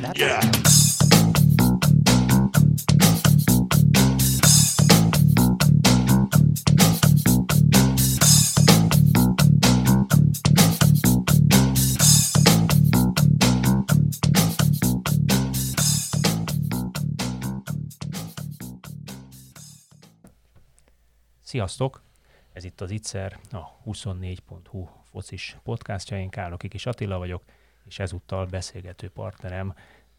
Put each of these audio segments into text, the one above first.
Yeah. Sziasztok! Ez itt az Itzer, a 24.hu focis podcastja. Én Kálnoki Kis Attila vagyok, és ezúttal beszélgető partnerem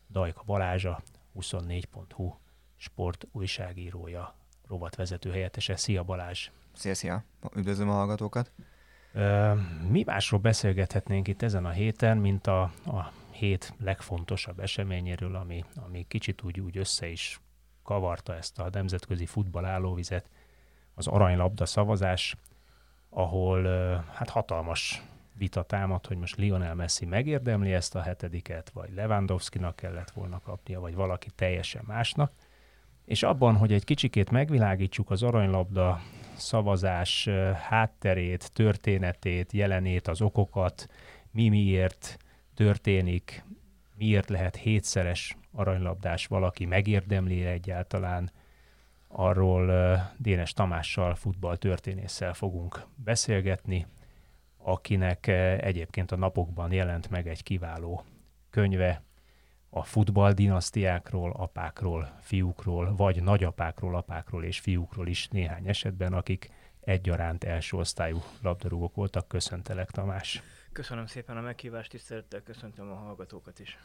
Dajka Balázsa, 24.hu sport újságírója, rovatvezető helyettese. Szia Balázs! Szia, szia! Üdvözlöm a hallgatókat! Mi másról beszélgethetnénk itt ezen a héten, mint a, a hét legfontosabb eseményéről, ami, ami kicsit úgy, úgy össze is kavarta ezt a nemzetközi futball az aranylabda szavazás, ahol hát hatalmas vita támad, hogy most Lionel Messi megérdemli ezt a hetediket, vagy Lewandowski-nak kellett volna kapnia, vagy valaki teljesen másnak. És abban, hogy egy kicsikét megvilágítsuk az aranylabda szavazás hátterét, történetét, jelenét, az okokat, mi miért történik, miért lehet hétszeres aranylabdás valaki, megérdemli egyáltalán, arról Dénes Tamással, futballtörténésszel fogunk beszélgetni, akinek egyébként a napokban jelent meg egy kiváló könyve a futball dinasztiákról, apákról, fiúkról, vagy nagyapákról, apákról és fiúkról is néhány esetben, akik egyaránt első osztályú labdarúgók voltak. Köszöntelek, Tamás! Köszönöm szépen a meghívást, tisztelettel köszöntöm a hallgatókat is.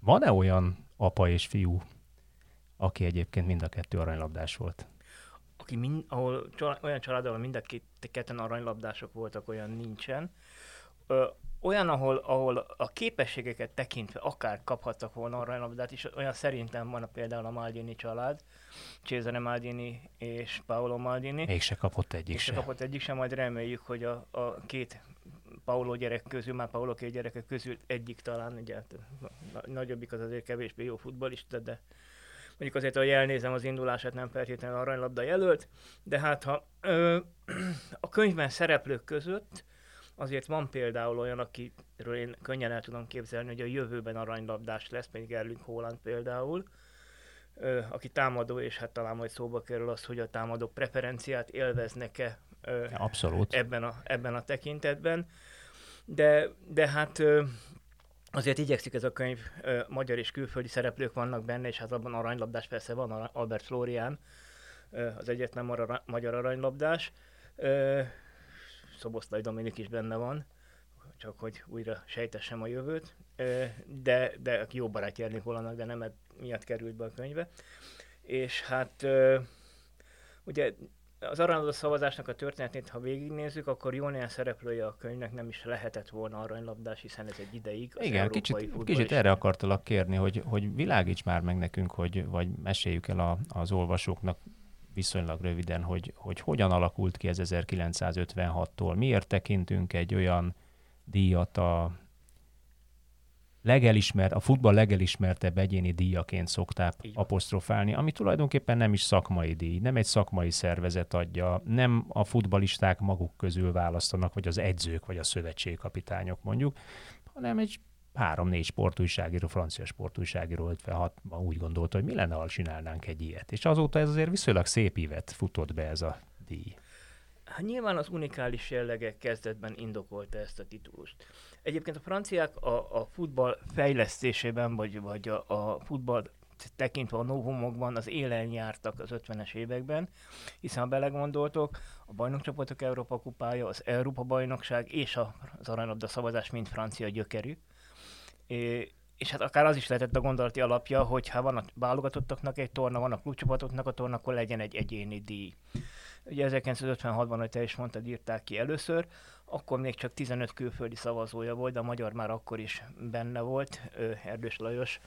Van-e olyan apa és fiú, aki egyébként mind a kettő aranylabdás volt. Aki mind, ahol család, olyan család, ahol mind a két, ketten aranylabdások voltak, olyan nincsen. Ö, olyan, ahol, ahol a képességeket tekintve akár kaphattak volna aranylabdát is, olyan szerintem van a, például a Maldini család, Cesare Maldini és Paolo Maldini. Mégse kapott egyik se. kapott egyik sem, majd reméljük, hogy a, a két Paulo gyerek közül, már Paulo két gyereke közül egyik talán, ugye hát, nagyobbik az azért kevésbé jó futballista, de mondjuk azért, hogy elnézem az indulását, nem feltétlenül aranylabda jelölt, de hát ha ö, a könyvben szereplők között azért van például olyan, akiről én könnyen el tudom képzelni, hogy a jövőben aranylabdás lesz, még Erling Holland például, ö, aki támadó, és hát talán majd szóba kerül az, hogy a támadók preferenciát élveznek-e ö, Abszolút. Ebben, a, ebben a tekintetben. De, de hát ö, Azért igyekszik ez a könyv, ö, magyar és külföldi szereplők vannak benne, és hát abban aranylabdás persze van, Albert Florián, ö, az egyetlen mar- magyar aranylabdás. Ö, Szoboszlai Dominik is benne van, csak hogy újra sejtessem a jövőt, ö, de, de jó barátja Hollandnak, de nem miatt került be a könyve. És hát ö, ugye az aranylabda szavazásnak a történetét, ha végignézzük, akkor jó néhány szereplője a könyvnek nem is lehetett volna aranylabdás, hiszen ez egy ideig az Igen, kicsit, kicsit erre akartalak kérni, hogy, hogy világíts már meg nekünk, hogy, vagy meséljük el a, az olvasóknak viszonylag röviden, hogy, hogy hogyan alakult ki ez 1956-tól, miért tekintünk egy olyan díjat a legelismert, a futball legelismertebb egyéni díjaként szokták apostrofálni, ami tulajdonképpen nem is szakmai díj, nem egy szakmai szervezet adja, nem a futbalisták maguk közül választanak, vagy az edzők, vagy a szövetségkapitányok mondjuk, hanem egy három-négy sportújságíró, francia sportújságíró 56-ban úgy gondolta, hogy mi lenne, ha csinálnánk egy ilyet. És azóta ez azért viszonylag szép évet futott be ez a díj. Hát nyilván az unikális jellege kezdetben indokolta ezt a titulust. Egyébként a franciák a, a futball fejlesztésében, vagy, vagy a, a futball tekintve a novumokban az élen jártak az 50-es években, hiszen ha belegondoltok, a bajnokcsapatok Európa kupája, az Európa bajnokság és az aranylabda szavazás mind francia gyökerű. És hát akár az is lehetett a gondolati alapja, hogy ha van a válogatottaknak egy torna, van a klubcsapatoknak a torna, akkor legyen egy egyéni díj. Ugye 1956-ban, hogy te is mondtad, írták ki először, akkor még csak 15 külföldi szavazója volt, de a magyar már akkor is benne volt. Erdős Lajos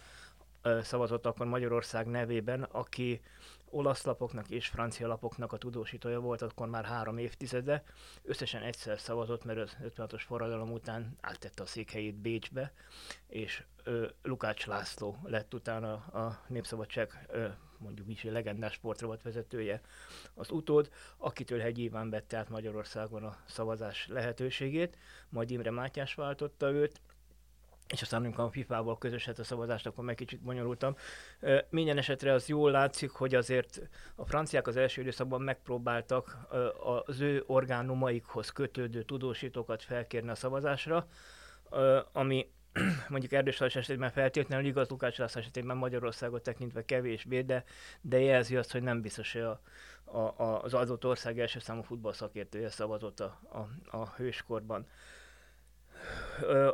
szavazott akkor Magyarország nevében, aki olasz lapoknak és francia lapoknak a tudósítója volt, akkor már három évtizede. Összesen egyszer szavazott, mert az 56-os forradalom után áttette a székhelyét Bécsbe, és ö, Lukács László lett utána a Népszabadság ö, mondjuk is legendás sportrovat vezetője az utód, akitől Hegy Iván vette át Magyarországon a szavazás lehetőségét, majd Imre Mátyás váltotta őt, és aztán amikor a FIFA-val közöset a szavazást, akkor meg kicsit bonyolultam. Minden esetre az jól látszik, hogy azért a franciák az első időszakban megpróbáltak az ő orgánumaikhoz kötődő tudósítókat felkérni a szavazásra, ami mondjuk Erdős esetében feltétlenül igaz, Lukács László esetében Magyarországot tekintve kevésbé, de, de jelzi azt, hogy nem biztos, hogy a, a, a, az adott ország első számú futballszakértője szavazott a, a, a hőskorban.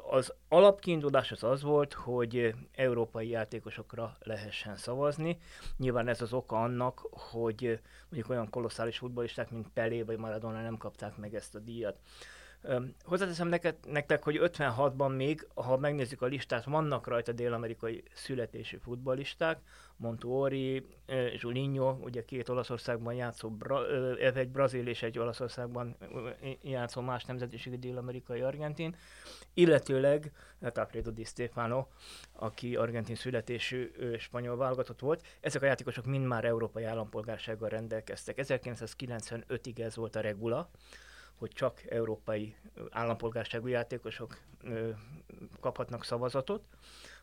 Az alapkiindulás az az volt, hogy európai játékosokra lehessen szavazni. Nyilván ez az oka annak, hogy mondjuk olyan kolosszális futballisták, mint Pelé vagy Maradona nem kapták meg ezt a díjat. Hozzáteszem neked, nektek, hogy 56-ban még, ha megnézzük a listát, vannak rajta dél-amerikai születésű futballisták, Montuori, Julinho, ugye két Olaszországban játszó, bra, egy brazil és egy Olaszországban játszó más nemzetiségű dél-amerikai argentin, illetőleg hát Alfredo Di Stefano, aki argentin születésű spanyol válogatott volt. Ezek a játékosok mind már európai állampolgársággal rendelkeztek. 1995-ig ez volt a regula, hogy csak európai állampolgárságú játékosok kaphatnak szavazatot.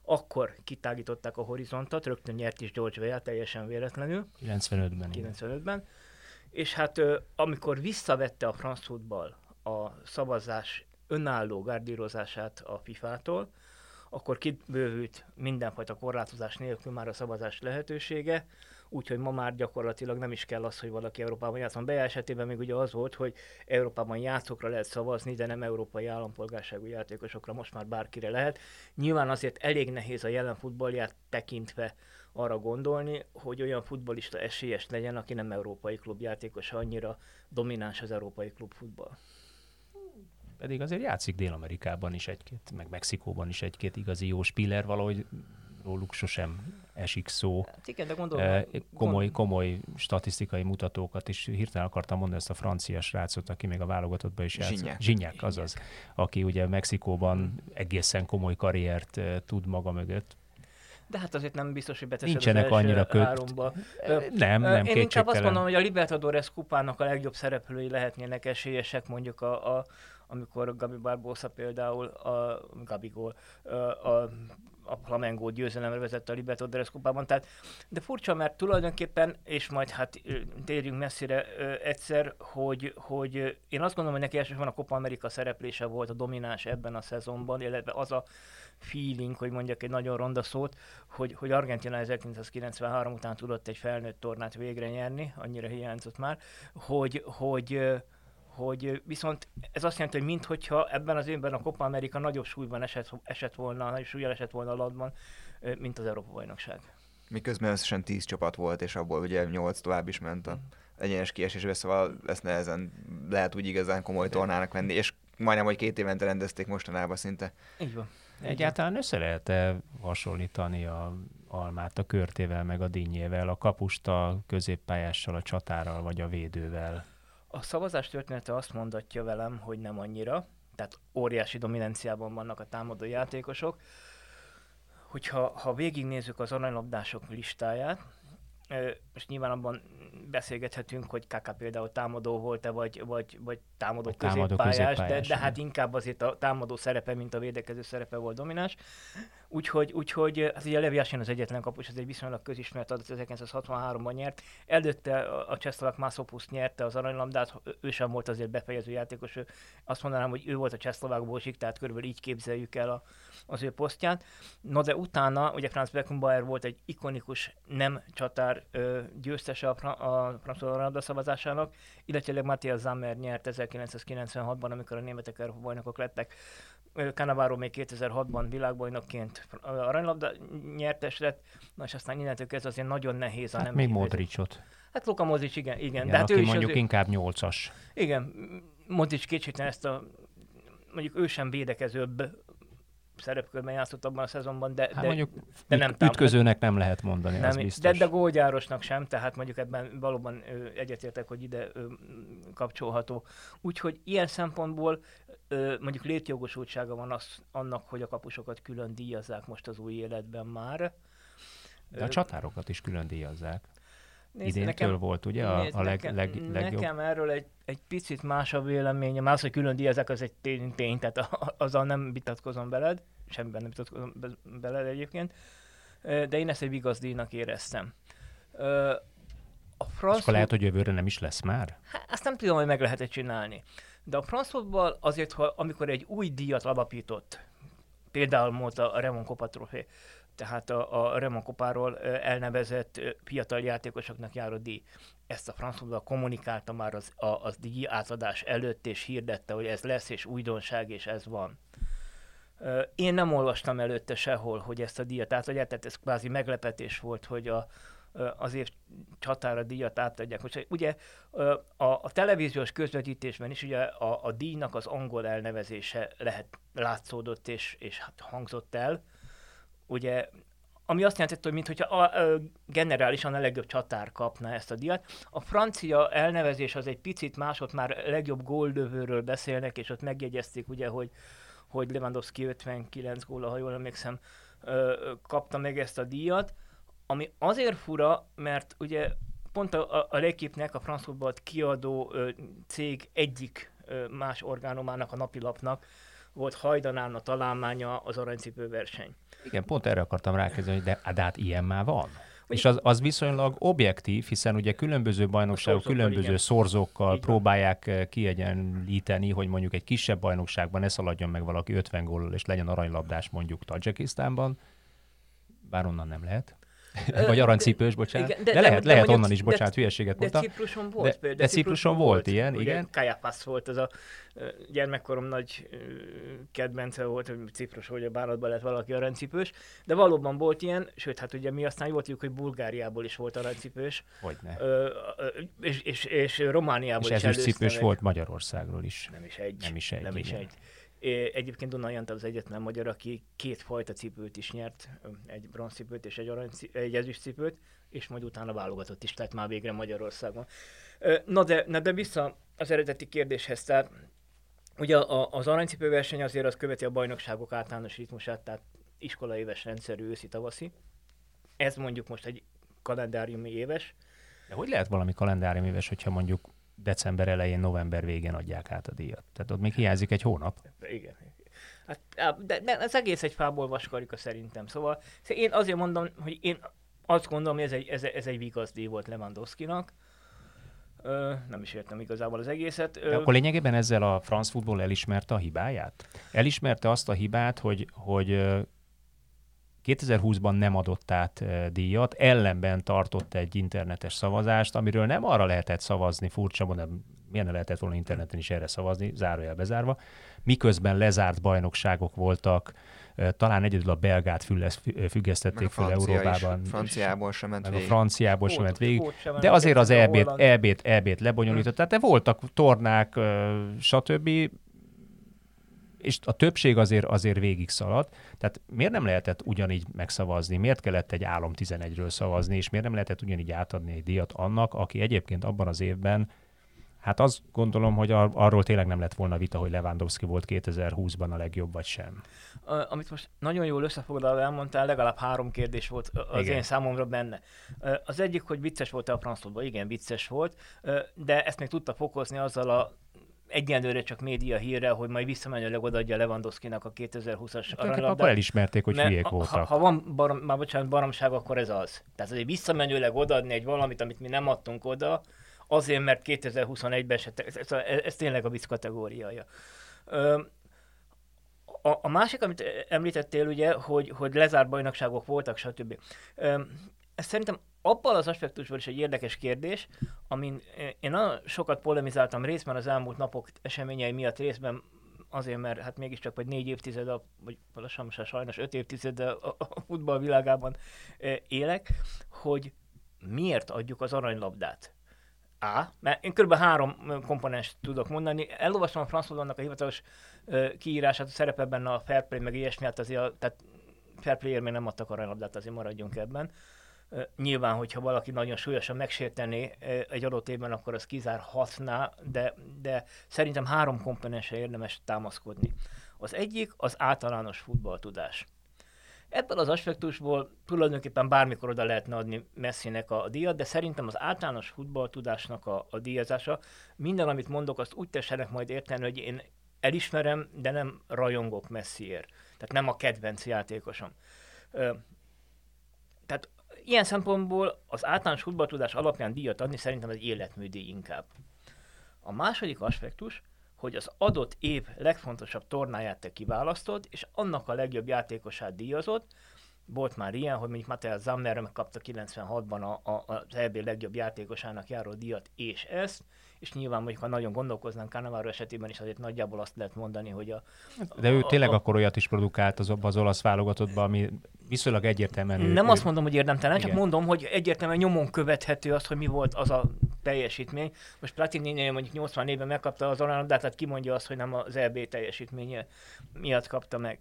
Akkor kitágították a horizontot, rögtön nyert is George Weah teljesen véletlenül. 95-ben. 95-ben. És hát amikor visszavette a franc futball a szavazás önálló gárdírozását a FIFA-tól, akkor kibővült mindenfajta korlátozás nélkül már a szavazás lehetősége, úgyhogy ma már gyakorlatilag nem is kell az, hogy valaki Európában játszon. Be esetében még ugye az volt, hogy Európában játszókra lehet szavazni, de nem európai állampolgárságú játékosokra, most már bárkire lehet. Nyilván azért elég nehéz a jelen futballját tekintve arra gondolni, hogy olyan futbolista esélyes legyen, aki nem európai klubjátékos, annyira domináns az európai klubfutball. Pedig azért játszik Dél-Amerikában is egy-két, meg Mexikóban is egy-két igazi jó spiller, valahogy róluk sosem esik szó. Hát igen, de gondolom, komoly, komoly statisztikai mutatókat is hirtelen akartam mondani ezt a francia srácot, aki még a válogatottban is játszott. Zsinyák. Zsinyák, azaz. Aki ugye Mexikóban egészen komoly karriert tud maga mögött. De hát azért nem biztos, hogy beteszed Nincsenek az annyira köt... háromba. Nem, nem Én inkább azt mondom, hogy a Libertadores kupának a legjobb szereplői lehetnének esélyesek, mondjuk a, a amikor Gabi Barbosa például, a Gabigol, a, a Flamengo győzelemre vezette a Libertadores kupában. Tehát, de furcsa, mert tulajdonképpen, és majd hát térjünk messzire egyszer, hogy, hogy én azt gondolom, hogy neki elsősorban a Copa America szereplése volt a domináns ebben a szezonban, illetve az a feeling, hogy mondjak egy nagyon ronda szót, hogy, hogy Argentina 1993 után tudott egy felnőtt tornát végre nyerni, annyira hiányzott már, hogy, hogy hogy viszont ez azt jelenti, hogy minthogyha ebben az évben a Copa America nagyobb súlyban esett, esett volna, nagyobb súlyjal esett volna a ladban, mint az Európa bajnokság. Miközben összesen 10 csapat volt, és abból ugye 8 tovább is ment a mm. egyenes kiesésbe, szóval ezt nehezen lehet úgy igazán komoly tornának venni, és majdnem, hogy két évente rendezték mostanában szinte. Így van. Egyáltalán össze lehet-e hasonlítani a almát a körtével, meg a dinnyével, a kapusta középpályással, a csatárral, vagy a védővel? A szavazás története azt mondatja velem, hogy nem annyira, tehát óriási dominanciában vannak a támadó játékosok. Hogyha ha végignézzük az aranylabdások listáját, most nyilván abban beszélgethetünk, hogy Kaka például támadó volt-e, vagy, vagy, vagy támadó, vagy középpályás, támadó középpályás, de, de hát inkább azért a támadó szerepe, mint a védekező szerepe volt domináns. Úgyhogy, úgyhogy hát ugye Levi az egyetlen kapus, ez egy viszonylag közismert adat, 1963-ban nyert. Előtte a Cseszlavák Mászopuszt nyerte az aranylabdát, ő sem volt azért befejező játékos, ő azt mondanám, hogy ő volt a Cseszlavák Bósik, tehát körülbelül így képzeljük el a, az ő posztját. No de utána, ugye Franz Beckenbauer volt egy ikonikus nem csatár ö, győztese a, a francia szavazásának, illetve Matthias Zammer nyert 1996-ban, amikor a németek bajnokok lettek. Cannavaro még 2006-ban világbajnokként aranylabda nyertes lett, na és aztán innentől kezdve azért nagyon nehéz a hát nem még Modricot. Hát Luka Modric, igen, igen. igen de hát ő mondjuk is inkább nyolcas. Igen, Modric kicsit ezt a mondjuk ő sem védekezőbb szerepkörben játszott abban a szezonban, de, hát de, mondjuk de nem ütközőnek nem lehet mondani, nem, az biztos. De, de gólgyárosnak sem, tehát mondjuk ebben valóban egyetértek, hogy ide ö, kapcsolható. Úgyhogy ilyen szempontból mondjuk létjogosultsága van az, annak, hogy a kapusokat külön díjazzák most az új életben már. De a csatárokat is külön díjazzák. Nézd, Idéntől nekem, volt, ugye, a, a leg, nekem, leg, legjobb? Nekem erről egy, egy picit más a véleményem. Más, hogy külön díjazák, az egy tény, tény tehát azzal nem vitatkozom veled, semmiben nem vitatkozom veled egyébként, de én ezt egy igaz díjnak éreztem. A franc... akkor lehet, hogy jövőre nem is lesz már? Hát, azt nem tudom, hogy meg lehet csinálni. De a franc azért, ha amikor egy új díjat alapított, például volt a Remon Copa trofé, tehát a, a Remon Kopáról elnevezett fiatal játékosoknak járó díj. Ezt a francia kommunikálta már az, a, az díj átadás előtt, és hirdette, hogy ez lesz, és újdonság, és ez van. Én nem olvastam előtte sehol, hogy ezt a díjat átadják, tehát ez kvázi meglepetés volt, hogy a, azért csatára díjat átadják. Most, ugye a, a televíziós közvetítésben is ugye a, a díjnak az angol elnevezése lehet látszódott és, és hát hangzott el, ugye ami azt jelenti, hogy mintha a, a, generálisan a legjobb csatár kapna ezt a díjat. A francia elnevezés az egy picit más, ott már legjobb góldövőről beszélnek, és ott megjegyezték ugye, hogy, hogy Lewandowski 59 góla, ha jól emlékszem, kapta meg ezt a díjat, ami azért fura, mert ugye pont a, a, a Lekipnek, a francia kiadó ö, cég egyik ö, más orgánumának, a napilapnak volt hajdanán a találmánya az aranycipő verseny. Igen, pont erre akartam rákezdeni, de, de hát ilyen már van. És az, az viszonylag objektív, hiszen ugye különböző bajnokságok, különböző igen. szorzókkal Így próbálják kiegyenlíteni, hogy mondjuk egy kisebb bajnokságban ne szaladjon meg valaki 50 góllal, és legyen aranylabdás mondjuk Tajikisztánban, bár onnan nem lehet. Vagy aranycipős, bocsánat. Igen, de, de, lehet, de, lehet onnan is, bocsánat, de, hülyeséget mondtam. De Cipruson volt de, például. De Cipruson volt, ilyen, ugye, igen. Kajapasz volt, az a gyermekkorom nagy kedvence volt, hogy Ciprus, hogy a bánatban lett valaki aranycipős, de valóban volt ilyen, sőt, hát ugye mi aztán jól tudjuk, hogy Bulgáriából is volt aranycipős. Hogyne. És, és, és Romániából és is cipős volt Magyarországról is. Nem is egy. Nem is egy. Nem is egy. Egyébként Duna Jantal az egyetlen magyar, aki két fajta cipőt is nyert, egy bronzcipőt és egy, arany, egy ezüstcipőt, és majd utána válogatott is lett már végre Magyarországon. Na de, na de vissza az eredeti kérdéshez, tehát ugye az aranycipőverseny azért az követi a bajnokságok általános ritmusát, tehát iskolaéves rendszerű őszi-tavaszi. Ez mondjuk most egy kalendáriumi éves. De hogy lehet valami kalendáriumi éves, hogyha mondjuk december elején, november végén adják át a díjat. Tehát ott még hiányzik egy hónap. Igen. Hát, de, de ez egész egy fából vaskarika szerintem. Szóval én azért mondom, hogy én azt gondolom, hogy ez egy, ez, ez egy vigasz díj volt Lewandowski-nak. Ö, nem is értem igazából az egészet. Ö, de akkor lényegében ezzel a France Football elismerte a hibáját? Elismerte azt a hibát, hogy, hogy 2020-ban nem adott át díjat, ellenben tartott egy internetes szavazást, amiről nem arra lehetett szavazni, furcsa mondom, milyen lehetett volna interneten is erre szavazni, zárójel bezárva, miközben lezárt bajnokságok voltak, talán egyedül a belgát függesztették fel Európában. Is, franciából sem ment végig. A franciából sem ment végig. De azért az EB-t, EB-t, EB-t lebonyolított. Tehát de voltak tornák, stb és a többség azért, azért végig szaladt. Tehát miért nem lehetett ugyanígy megszavazni? Miért kellett egy álom 11-ről szavazni, és miért nem lehetett ugyanígy átadni egy díjat annak, aki egyébként abban az évben Hát azt gondolom, hogy ar- arról tényleg nem lett volna vita, hogy Lewandowski volt 2020-ban a legjobb, vagy sem. Amit most nagyon jól összefoglalva elmondtál, legalább három kérdés volt az Igen. én számomra benne. Az egyik, hogy vicces volt-e a franszodban. Igen, vicces volt, de ezt még tudta fokozni azzal a egyenlőre csak média híre, hogy majd visszamenőleg odaadja Lewandowski-nak a 2020-as hát, aranylabdát. Akkor elismerték, hogy hülyék voltak. Ha, ha van barom, már bocsánat, baromság, akkor ez az. Tehát azért visszamenőleg odaadni egy valamit, amit mi nem adtunk oda, azért, mert 2021-ben se, ez, ez, ez, ez tényleg a vicc kategóriája. Ö, a, a másik, amit említettél, ugye, hogy, hogy lezárt bajnokságok voltak, stb. Ö, ez szerintem abban az aspektusban is egy érdekes kérdés, amin én nagyon sokat polemizáltam részben az elmúlt napok eseményei miatt, részben azért, mert hát mégiscsak vagy négy évtized, vagy lassan sajnos öt évtized a, a futball világában élek, hogy miért adjuk az aranylabdát. A, mert én kb. három komponens tudok mondani. Elolvastam a François a hivatalos kiírását, a szerepe benne a fair play, meg ilyesmi, hát azért a, tehát fair még nem adtak aranylabdát, azért maradjunk ebben. Nyilván, hogyha valaki nagyon súlyosan megsértené egy adott évben, akkor az kizárhatná, de, de szerintem három komponensre érdemes támaszkodni. Az egyik az általános futballtudás. Ebből az aspektusból tulajdonképpen bármikor oda lehetne adni Messinek a díjat, de szerintem az általános futballtudásnak a, a díjazása, minden, amit mondok, azt úgy tessenek majd érteni, hogy én elismerem, de nem rajongok Messiért. Tehát nem a kedvenc játékosom. Tehát ilyen szempontból az általános futballtudás alapján díjat adni szerintem egy életműdíj inkább. A második aspektus, hogy az adott év legfontosabb tornáját te kiválasztod, és annak a legjobb játékosát díjazod. Volt már ilyen, hogy mondjuk Mattel Zammer megkapta 96-ban a, a, az EB legjobb játékosának járó díjat, és ezt, és nyilván mondjuk, ha nagyon gondolkoznánk Cannavaro esetében is, azért nagyjából azt lehet mondani, hogy a... De ő tényleg a, akkor olyat is produkált az, az olasz válogatottban, ami viszonylag egyértelműen... Nem ő, azt mondom, hogy érdemtelen, csak mondom, hogy egyértelműen nyomon követhető az, hogy mi volt az a teljesítmény. Most Platini mondjuk 80 éven megkapta az aranyabdát, tehát kimondja azt, hogy nem az EB teljesítménye miatt kapta meg.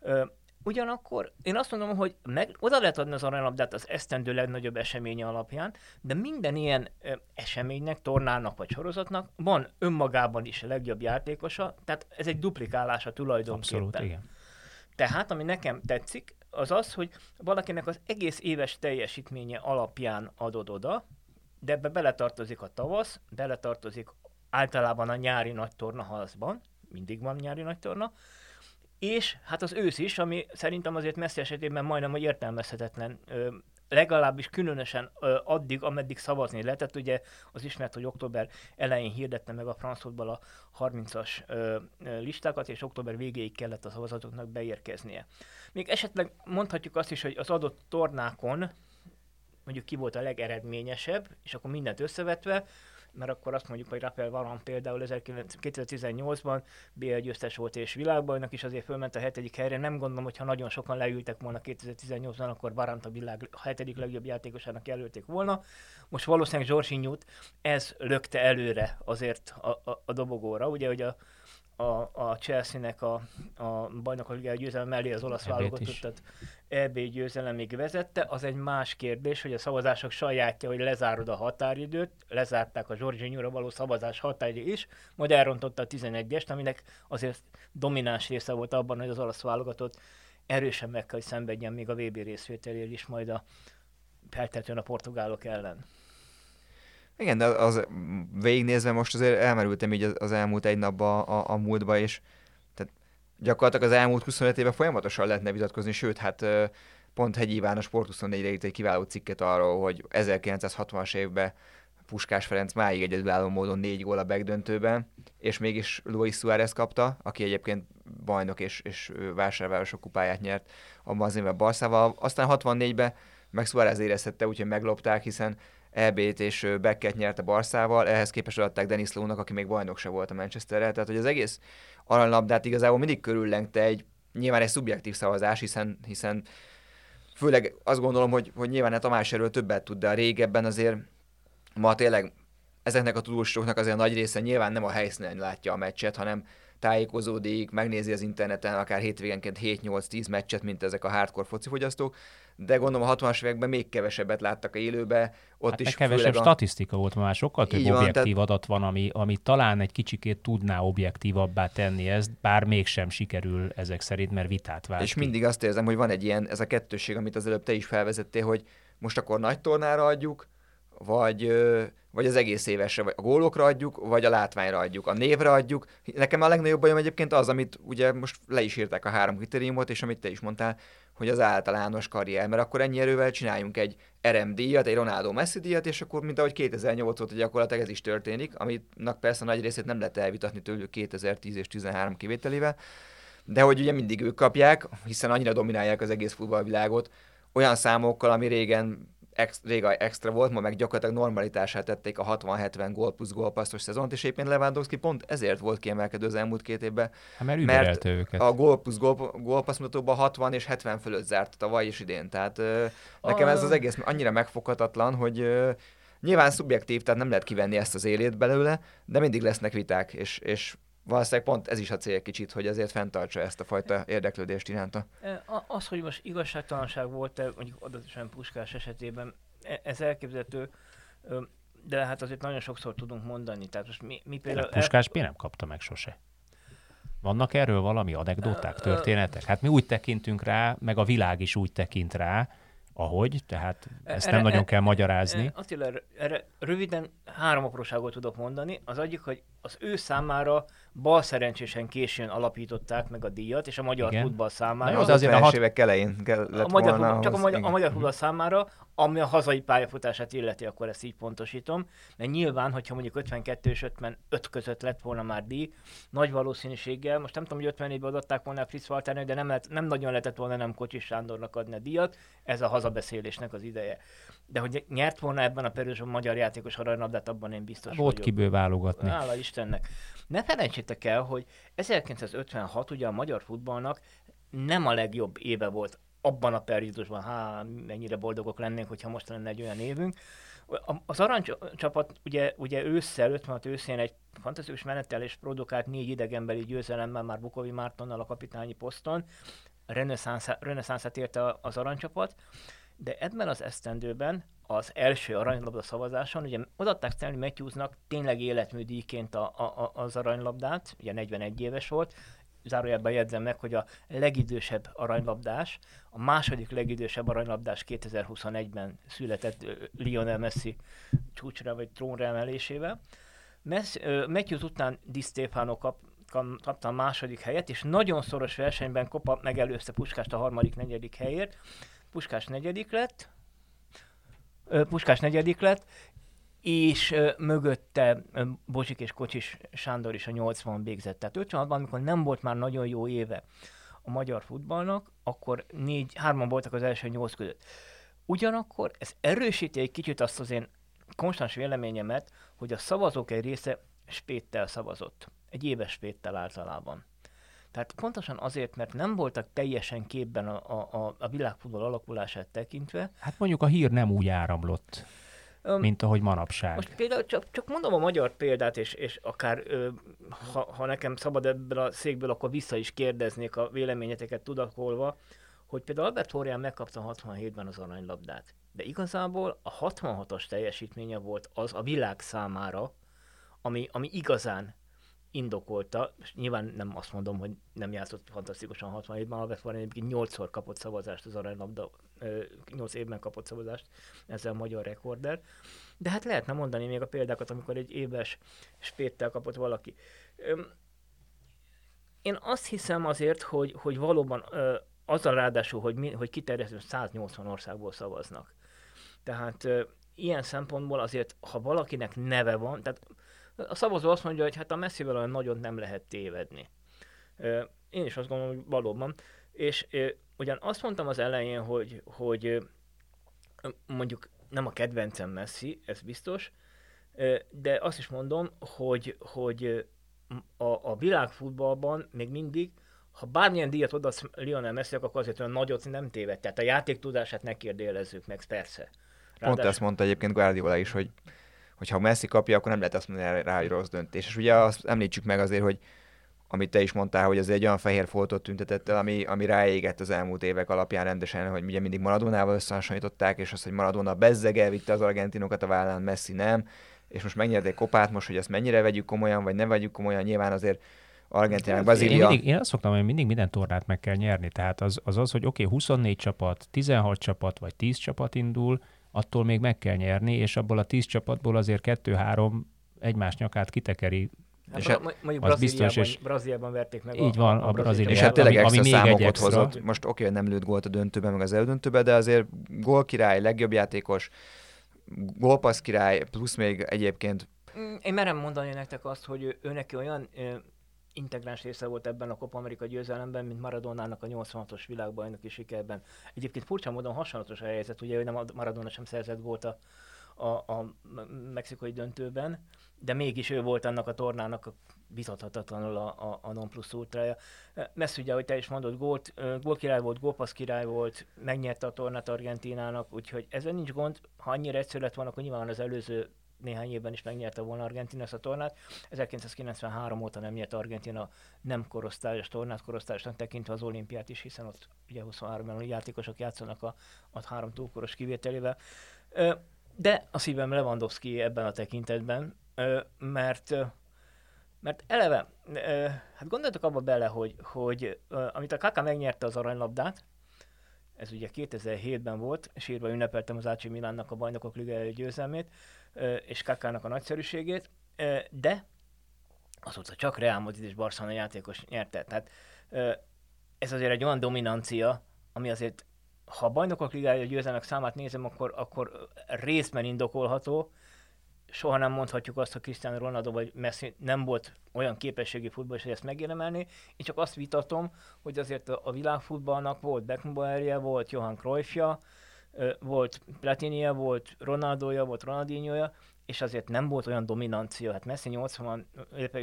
Ö, Ugyanakkor én azt mondom, hogy meg, oda lehet adni az aranylabdát az esztendő legnagyobb eseménye alapján, de minden ilyen ö, eseménynek, tornának vagy sorozatnak van önmagában is a legjobb játékosa, tehát ez egy duplikálása tulajdonképpen. Abszolút, igen. Tehát, ami nekem tetszik, az az, hogy valakinek az egész éves teljesítménye alapján adod oda, de ebbe beletartozik a tavasz, beletartozik általában a nyári nagy torna halszban, mindig van nyári nagy torna, és hát az ősz is, ami szerintem azért Messi esetében majdnem, hogy értelmezhetetlen, legalábbis különösen ö, addig, ameddig szavazni lehetett. Ugye az ismert, hogy október elején hirdette meg a Frankfurtból a 30-as ö, ö, listákat, és október végéig kellett a szavazatoknak beérkeznie. Még esetleg mondhatjuk azt is, hogy az adott tornákon mondjuk ki volt a legeredményesebb, és akkor mindent összevetve, mert akkor azt mondjuk, hogy Rafael Varan például 2018-ban BL győztes volt és világbajnok is azért fölment a hetedik helyre. Nem gondolom, hogy ha nagyon sokan leültek volna 2018-ban, akkor Varant a világ hetedik legjobb játékosának jelölték volna. Most valószínűleg Zsorsinyút ez lökte előre azért a, a, a dobogóra, ugye, hogy a a, a Chelsea-nek a, a bajnokok ligája győzelem mellé az olasz válogatottat EB győzelemig vezette. Az egy más kérdés, hogy a szavazások sajátja, hogy lezárod a határidőt, lezárták a Zsorzsinyúra való szavazás határidő is, majd elrontotta a 11-est, aminek azért domináns része volt abban, hogy az olasz válogatott erősen meg kell, hogy szenvedjen még a VB részvételért is majd a feltetően a portugálok ellen. Igen, de az végignézve most azért elmerültem így az elmúlt egy napba a, a múltba, és tehát gyakorlatilag az elmúlt 25 évben folyamatosan lehetne vitatkozni, sőt, hát pont Hegyi Iván a Sport 24-re írt egy kiváló cikket arról, hogy 1960-as évben Puskás Ferenc máig egyedülálló módon négy gól a megdöntőben, és mégis Luis Suárez kapta, aki egyébként bajnok és, és vásárvárosok kupáját nyert abban az évben Barszával. Aztán 64-ben meg Suárez érezhette, úgyhogy meglopták, hiszen EB-t és Beckett nyerte Barszával, ehhez képest adták Denis Lónak, aki még bajnok se volt a Manchesterrel, tehát hogy az egész aranylabdát igazából mindig körüllengte egy, nyilván egy szubjektív szavazás, hiszen, hiszen főleg azt gondolom, hogy, hogy nyilván a Tamás erről többet tud, de a régebben azért ma tényleg ezeknek a tudósoknak azért a nagy része nyilván nem a helyszínen látja a meccset, hanem tájékozódik, megnézi az interneten akár hétvégenként 7-8-10 meccset, mint ezek a hardcore focifogyasztók, de gondolom a 60-as években még kevesebbet láttak a élőbe. Ott hát is kevesebb a... statisztika volt, már sokkal több Így objektív van, adat van, ami, ami talán egy kicsikét tudná objektívabbá tenni ezt, bár mégsem sikerül ezek szerint, mert vitát vált És ki. mindig azt érzem, hogy van egy ilyen, ez a kettősség, amit az előbb te is felvezettél, hogy most akkor nagy tornára adjuk, vagy, vagy az egész évesre, vagy a gólokra adjuk, vagy a látványra adjuk, a névre adjuk. Nekem a legnagyobb bajom egyébként az, amit ugye most le is írták a három kritériumot, és amit te is mondtál, hogy az általános karrier, mert akkor ennyi erővel csináljunk egy RM díjat, egy Ronaldo Messi díjat, és akkor mint ahogy 2008 óta gyakorlatilag ez is történik, aminek persze nagy részét nem lehet elvitatni tőlük 2010 és 13 kivételével, de hogy ugye mindig ők kapják, hiszen annyira dominálják az egész futballvilágot, olyan számokkal, ami régen ex, réga extra volt, ma meg gyakorlatilag normalitását tették a 60-70 gól plusz gólpasszos szezont, és éppen Lewandowski pont ezért volt kiemelkedő az elmúlt két évben. Hát mert, mert őket. a gól plusz gól, gólpassz mutatóban 60 és 70 fölött zárt tavaly és idén. Tehát uh, nekem ez az egész annyira megfoghatatlan, hogy uh, nyilván szubjektív, tehát nem lehet kivenni ezt az élét belőle, de mindig lesznek viták, és, és valószínűleg pont ez is a cél kicsit, hogy azért fenntartsa ezt a fajta érdeklődést iránta. Az, hogy most igazságtalanság volt-e, mondjuk adatosan Puskás esetében, e, ez elképzelhető, de hát azért nagyon sokszor tudunk mondani. Tehát most mi, mi például... Puskás el... nem kapta meg sose. Vannak erről valami anekdoták, történetek? Hát mi úgy tekintünk rá, meg a világ is úgy tekint rá, ahogy, tehát ezt erre, nem nagyon kell magyarázni. Attila, erre röviden három apróságot tudok mondani. Az egyik, hogy az ő számára bal szerencsésen későn alapították meg a díjat, és a magyar Igen. futball számára... az azért a hat... évek elején kellett a magyar volna, futball, Csak a magyar, a magyar futball számára, ami a hazai pályafutását illeti, akkor ezt így pontosítom. Mert nyilván, hogyha mondjuk 52 és 55 között lett volna már díj, nagy valószínűséggel, most nem tudom, hogy 54-ben adották volna a Fritz Walternek, de nem, lehet, nem nagyon lehetett volna nem Kocsis Sándornak adni a díjat, ez a hazabeszélésnek az ideje. De hogy nyert volna ebben a perősben magyar játékos aranylabdát, abban én biztos Volt vagyok. kiből válogatni. Hála Istennek. Ne felejtsétek el, hogy 1956 ugye a magyar futballnak nem a legjobb éve volt abban a periódusban, há, mennyire boldogok lennénk, hogyha most lenne egy olyan évünk. Az aranycsapat ugye, ugye ősszel, 56 őszén egy fantasztikus menettel és produkált négy idegenbeli győzelemmel már Bukovi Mártonnal a kapitányi poszton. Reneszánszát érte az aranycsapat, de ebben az esztendőben az első aranylabda szavazáson, ugye odaadták Stanley Matthewsnak tényleg életműdíjként a, a, az aranylabdát, ugye 41 éves volt, zárójelben jegyzem meg, hogy a legidősebb aranylabdás, a második legidősebb aranylabdás 2021-ben született Lionel Messi csúcsra vagy trónra emelésével. Messi, Matthews után Di Stefano kap, kapta a második helyet, és nagyon szoros versenyben Kopa megelőzte Puskást a harmadik, negyedik helyért. Puskás negyedik lett, Puskás negyedik lett, és mögötte Bocsik és Kocsis Sándor is a 80 végzett. Tehát 56-ban, amikor nem volt már nagyon jó éve a magyar futballnak, akkor négy, hárman voltak az első nyolc között. Ugyanakkor ez erősíti egy kicsit azt az én konstans véleményemet, hogy a szavazók egy része spéttel szavazott. Egy éves spéttel általában. Tehát pontosan azért, mert nem voltak teljesen képben a, a, a világfutball alakulását tekintve. Hát mondjuk a hír nem úgy áramlott, um, mint ahogy manapság. Most például csak, csak mondom a magyar példát, és, és akár ö, ha, ha nekem szabad ebből a székből, akkor vissza is kérdeznék a véleményeteket tudakolva, hogy például Albert Horján megkapta 67-ben az aranylabdát. De igazából a 66-os teljesítménye volt az a világ számára, ami, ami igazán indokolta, és nyilván nem azt mondom, hogy nem játszott fantasztikusan 67-ben, Albert van egyébként 8-szor kapott szavazást az aranylabda, 8 évben kapott szavazást, ezzel a magyar rekorder. De hát lehetne mondani még a példákat, amikor egy éves spéttel kapott valaki. Én azt hiszem azért, hogy, hogy valóban azzal ráadásul, hogy, mi, hogy kiterjesztő 180 országból szavaznak. Tehát ilyen szempontból azért, ha valakinek neve van, tehát a szavazó azt mondja, hogy hát a messzivel olyan nagyon nem lehet tévedni. Én is azt gondolom, hogy valóban. És ugyan azt mondtam az elején, hogy, hogy mondjuk nem a kedvencem Messi, ez biztos, de azt is mondom, hogy, hogy a, a világfutballban még mindig, ha bármilyen díjat odasz Lionel Messi, akkor azért olyan nagyot nem téved. Tehát a játék tudását ne kérdélezzük meg, persze. Ráadásul... Pont ezt mondta egyébként Guardiola is, hogy hogyha Messi kapja, akkor nem lehet azt mondani rá, hogy rossz döntés. És ugye azt említsük meg azért, hogy amit te is mondtál, hogy az egy olyan fehér foltot tüntetett el, ami, ami ráégett az elmúlt évek alapján rendesen, hogy ugye mindig Maradonával összehasonlították, és az, hogy Maradona bezzege, vitte az argentinokat a vállán, Messi nem, és most megnyerték kopát, most, hogy ezt mennyire vegyük komolyan, vagy nem vegyük komolyan, nyilván azért Argentinák, Brazília. Én, mindig, én azt szoktam, hogy mindig minden tornát meg kell nyerni. Tehát az az, az hogy oké, okay, 24 csapat, 16 csapat, vagy 10 csapat indul, attól még meg kell nyerni, és abból a 10 csapatból azért kettő-három egymás nyakát kitekeri Hát és hát, mondjuk az biztos, és Brazíliában verték meg így a, van, a, a Brazíliát. És hát tényleg ami, ami még egy extra. hozott. Most oké, okay, nem lőtt gólt a döntőben, meg az elődöntőben, de azért gólkirály, legjobb játékos, gólpassz király, plusz még egyébként mm, én merem mondani nektek azt, hogy ő, ő neki olyan integráns része volt ebben a Copa Amerika győzelemben, mint Maradonának a 86-os világbajnoki sikerben. Egyébként furcsa módon hasonlatos a helyzet, ugye ő nem Maradona sem szerzett volt a, a, a mexikai döntőben, de mégis ő volt annak a tornának a vitathatatlanul a, a, a non plus ultrája. Messi ugye, ahogy te is mondod, gólt, gól király volt, gólpassz király volt, megnyerte a tornát Argentinának, úgyhogy ezzel nincs gond. Ha annyira egyszerű lett volna, akkor nyilván az előző néhány évben is megnyerte volna Argentina ezt a tornát. 1993 óta nem nyert Argentina nem korosztályos tornát, korosztályosnak tekintve az olimpiát is, hiszen ott ugye 23 ban játékosok játszanak a, a három túlkoros kivételével. De a szívem Lewandowski ebben a tekintetben, mert Mert eleve, hát gondoltok abba bele, hogy, hogy amit a Kaka megnyerte az aranylabdát, ez ugye 2007-ben volt, sírva ünnepeltem az AC Milánnak a bajnokok liga győzelmét, és Kakának a nagyszerűségét, de azóta csak Real Madrid és Barcelona játékos nyerte. Tehát ez azért egy olyan dominancia, ami azért, ha a bajnokok ligája győzelmek számát nézem, akkor, akkor részben indokolható, soha nem mondhatjuk azt, hogy Cristiano Ronaldo vagy Messi nem volt olyan képességi futballos, hogy ezt megérdemelni. Én csak azt vitatom, hogy azért a világfutballnak volt Beckenbauerje, volt Johan Cruyffja, volt Platinia, volt Ronaldoja, volt Ronaldinhoja, és azért nem volt olyan dominancia. Hát Messi 80,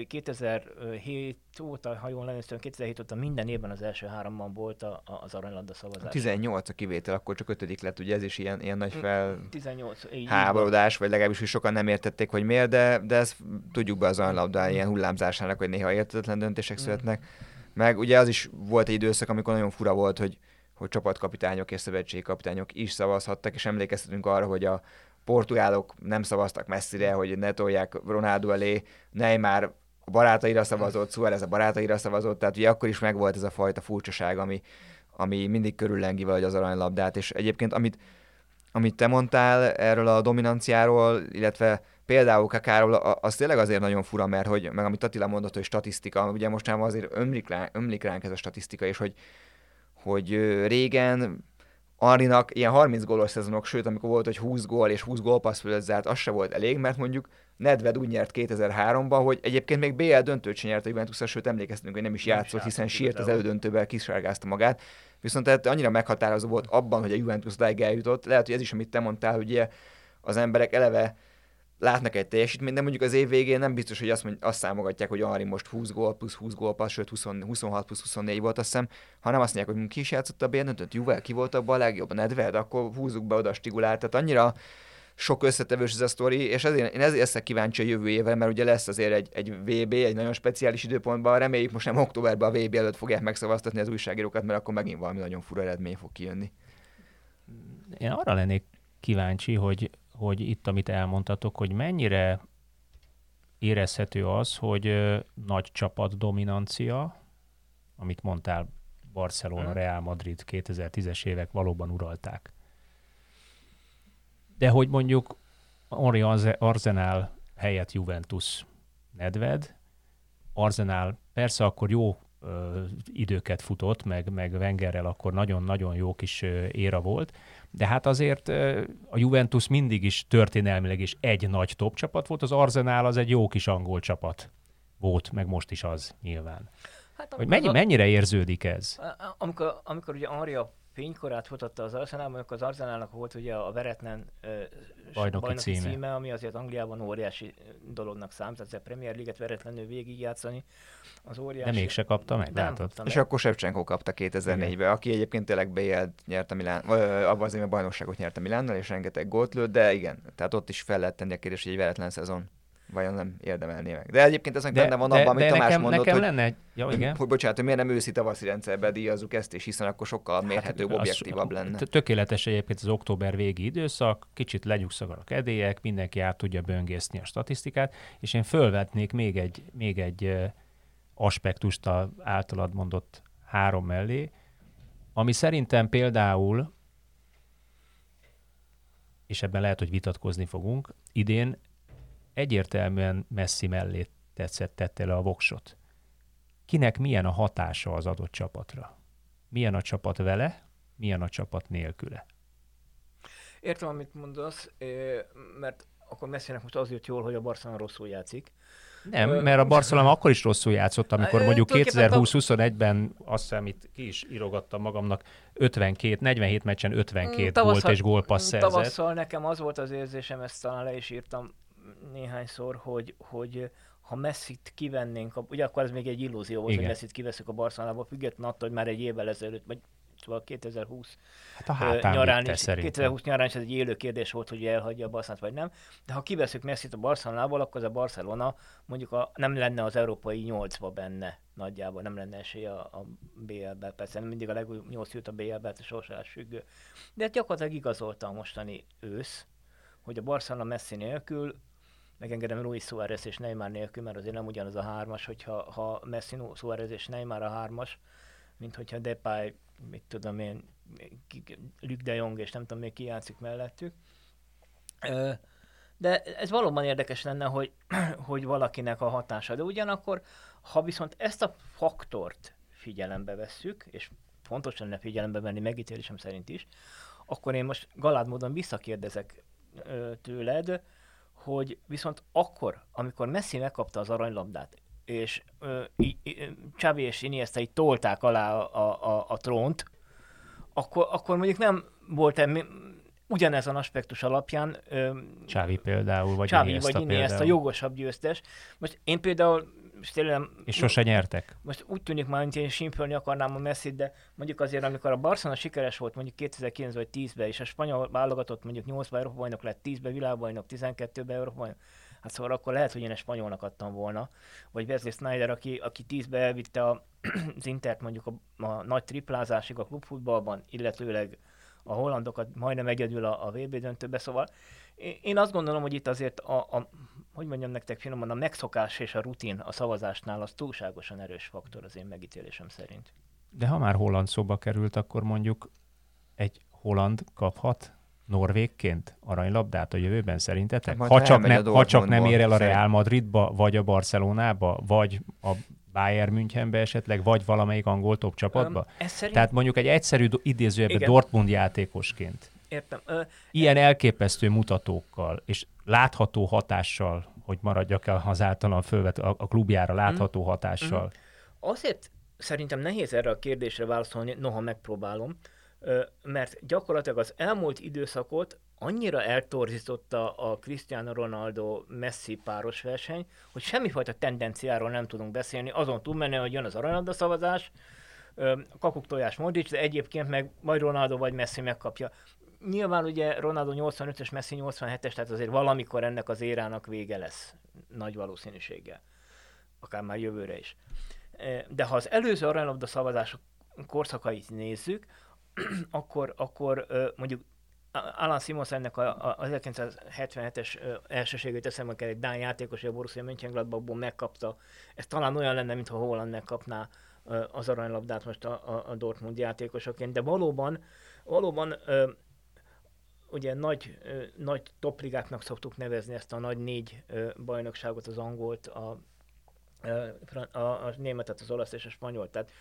2007 óta, ha jól emlékszem, 2007 óta minden évben az első háromban volt a, a, az aranylabda szavazás. 18 a kivétel, akkor csak ötödik lett, ugye ez is ilyen, ilyen nagy fel 18, így háborodás, vagy legalábbis hogy sokan nem értették, hogy miért, de, de ezt tudjuk be az aranylabda ilyen hullámzásának, hogy néha értetlen döntések mm. születnek. Meg ugye az is volt egy időszak, amikor nagyon fura volt, hogy hogy csapatkapitányok és szövetségkapitányok is szavazhattak, és emlékeztetünk arra, hogy a portugálok nem szavaztak messzire, hogy ne tolják Ronaldo elé, Neymar a barátaira szavazott, Suarez a barátaira szavazott, tehát ugye akkor is megvolt ez a fajta furcsaság, ami, ami mindig körüllengi vagy az aranylabdát, és egyébként amit, amit te mondtál erről a dominanciáról, illetve például Kakáról, az tényleg azért nagyon fura, mert hogy, meg amit Attila mondott, hogy statisztika, ugye most már azért ömlik, rá, ömlik ránk ez a statisztika, és hogy, hogy régen Arinak ilyen 30 gólos szezonok, sőt, amikor volt, hogy 20 gól és 20 gólpassz fölött zárt, az se volt elég, mert mondjuk Nedved úgy nyert 2003-ban, hogy egyébként még BL döntőt sem nyert a juventus sőt emlékeztünk, hogy nem is játszott, hiszen sírt az elődöntővel, kisárgázta magát. Viszont tehát annyira meghatározó volt abban, hogy a Juventus odáig eljutott. Lehet, hogy ez is, amit te mondtál, hogy az emberek eleve látnak egy teljesítményt, de mondjuk az év végén nem biztos, hogy azt, mond, azt számogatják, hogy Ari most 20 gól plusz 20 gól, passz, sőt 20, 26 plusz 24 volt, azt hiszem, hanem azt mondják, hogy ki is játszott a bérnöntött, Juve, ki volt abban a legjobb, Nedved, akkor húzzuk be oda a stigulát. Tehát annyira sok összetevős ez a sztori, és ezért, én ezért leszek kíváncsi a jövő évben, mert ugye lesz azért egy, egy VB, egy nagyon speciális időpontban, reméljük most nem októberben a VB előtt fogják megszavaztatni az újságírókat, mert akkor megint valami nagyon fura eredmény fog kijönni. Én arra lennék kíváncsi, hogy hogy itt, amit elmondtatok, hogy mennyire érezhető az, hogy nagy csapat dominancia, amit mondtál, Barcelona. Real Madrid 2010-es évek valóban uralták. De hogy mondjuk Henri Arsenal helyett Juventus Nedved, Arsenal persze akkor jó ö, időket futott, meg, meg Wengerrel akkor nagyon-nagyon jó kis éra volt, de hát azért a Juventus mindig is történelmileg is egy nagy top csapat volt, az Arsenal az egy jó kis angol csapat volt, meg most is az nyilván. Hát, hogy mennyi, a... mennyire érződik ez? Amikor, amikor ugye Henri a fénykorát futatta az Arsenalban, akkor az Arsenalnak volt ugye a veretlen uh, bajnoki, bajnoki címe. címe, ami azért Angliában óriási dolognak számít, tehát a Premier League-et veretlenül végigjátszani, az óriási... De mégse kapta meg, nem kapta meg. És akkor Shevchenko kapta 2004-ben, aki egyébként tényleg BL nyert a Milán, vagy abban az évben bajnokságot nyert a Milánnal, és rengeteg gólt lőtt, de igen, tehát ott is fel lehet tenni a kérdés, hogy egy veretlen szezon vajon nem érdemelné meg. De egyébként ez benne van abban, amit Tamás nekem, mondott, nekem hogy, lenne, ja, igen. hogy bocsánat, hogy miért nem őszi tavaszi rendszerbe díjazzuk ezt, és hiszen akkor sokkal hát, mérhetőbb, hát, objektívabb lenne. Tökéletes egyébként az október végi időszak, kicsit legyugszagar a kedélyek, mindenki át tudja böngészni a statisztikát, és én fölvetnék még egy, még egy aspektust a általad mondott három mellé, ami szerintem például, és ebben lehet, hogy vitatkozni fogunk, idén egyértelműen messzi mellé tetszett, tette le a voksot. Kinek milyen a hatása az adott csapatra? Milyen a csapat vele, milyen a csapat nélküle? Értem, amit mondasz, mert akkor Messinek most az jött jól, hogy a Barcelona rosszul játszik. Nem, mert a Barcelona akkor is rosszul játszott, amikor mondjuk 2020-21-ben azt hiszem, itt ki is írogattam magamnak, 52, 47 meccsen 52 mm, tavasszal, volt és gólpassz szerzett. Tavasszal nekem az volt az érzésem, ezt talán le is írtam néhányszor, hogy, hogy ha Messi-t kivennénk, ugye akkor ez még egy illúzió volt, Igen. hogy Messi-t kiveszünk a Barcelonába, függetlenül attól, hogy már egy évvel ezelőtt, vagy szóval 2020 hát a nyarán is, 2020 nyarán is ez egy élő kérdés volt, hogy elhagyja a Barcelonát vagy nem, de ha kiveszünk Messi-t a Barcelonából, akkor az a Barcelona mondjuk a, nem lenne az európai nyolcba benne nagyjából, nem lenne esélye a, a BL-be, persze mindig a legújabb nyolc jut a BL-be, a sorsás függő. De hát gyakorlatilag igazolta a mostani ősz, hogy a Barcelona Messi nélkül megengedem Luis Suárez és Neymar nélkül, mert azért nem ugyanaz a hármas, hogyha ha Messi, Suárez és Neymar a hármas, mint hogyha Depay, mit tudom én, Luke de Jong és nem tudom még ki játszik mellettük. De ez valóban érdekes lenne, hogy, hogy valakinek a hatása. De ugyanakkor, ha viszont ezt a faktort figyelembe vesszük, és fontos lenne figyelembe venni megítélésem szerint is, akkor én most galád módon visszakérdezek tőled, hogy viszont akkor, amikor Messi megkapta az aranylabdát, és Csavi és Iniesta így tolták alá a, a, a trónt, akkor, akkor mondjuk nem volt -e ugyanezen aspektus alapján... Csávi például, vagy Csávi Iniesta vagy Iniesta jogosabb győztes. Most én például és tényleg, és sose nyertek. Most úgy tűnik már, hogy én simpölni akarnám a messi de mondjuk azért, amikor a Barcelona sikeres volt mondjuk 2009 vagy 10-ben, és a spanyol válogatott mondjuk 8 Európa bajnok lett, 10-ben világbajnok, 12-ben Európa bajnok, hát szóval akkor lehet, hogy én egy spanyolnak adtam volna. Vagy Wesley Snyder, aki, aki 10-be elvitte a, az Intert mondjuk a, a nagy triplázásig a klubfutballban, illetőleg a hollandokat majdnem egyedül a, a VB döntőbe, szóval én azt gondolom, hogy itt azért a, a hogy mondjam nektek finoman, a megszokás és a rutin a szavazásnál az túlságosan erős faktor az én megítélésem szerint. De ha már holland szóba került, akkor mondjuk egy holland kaphat norvégként aranylabdát a jövőben szerintetek? Hát ha csak, ne, ha csak nem ér el a Real Madridba, vagy a Barcelonába, vagy a Bayern Münchenbe esetleg, vagy valamelyik angol top csapatba? Um, szerint... Tehát mondjuk egy egyszerű idézőjebben Dortmund játékosként. Értem. Uh, Ilyen elképesztő mutatókkal, és látható hatással, hogy maradjak el az általán fölvet a, a klubjára látható mm. hatással. Mm. Azért szerintem nehéz erre a kérdésre válaszolni, noha megpróbálom, mert gyakorlatilag az elmúlt időszakot annyira eltorzította a Cristiano Ronaldo Messi páros verseny, hogy semmifajta tendenciáról nem tudunk beszélni, azon túlmenni, hogy jön az aranyabda szavazás, kakuk tojás Modric, de egyébként meg majd Ronaldo vagy Messi megkapja. Nyilván ugye Ronaldo 85-ös, Messi 87-es, tehát azért valamikor ennek az érának vége lesz, nagy valószínűséggel. Akár már jövőre is. De ha az előző aranylabda szavazások korszakait nézzük, akkor, akkor mondjuk Alan Simons ennek a, a, 1977-es elsőségét eszembe kell egy Dán játékos, a Borussia Mönchengladbachból megkapta. Ez talán olyan lenne, mintha Holland megkapná az aranylabdát most a, a, a Dortmund játékosoként, de valóban, valóban ugye nagy, nagy topligáknak szoktuk nevezni ezt a nagy négy bajnokságot, az angolt, a, a, a németet, az olasz és a spanyol. Tehát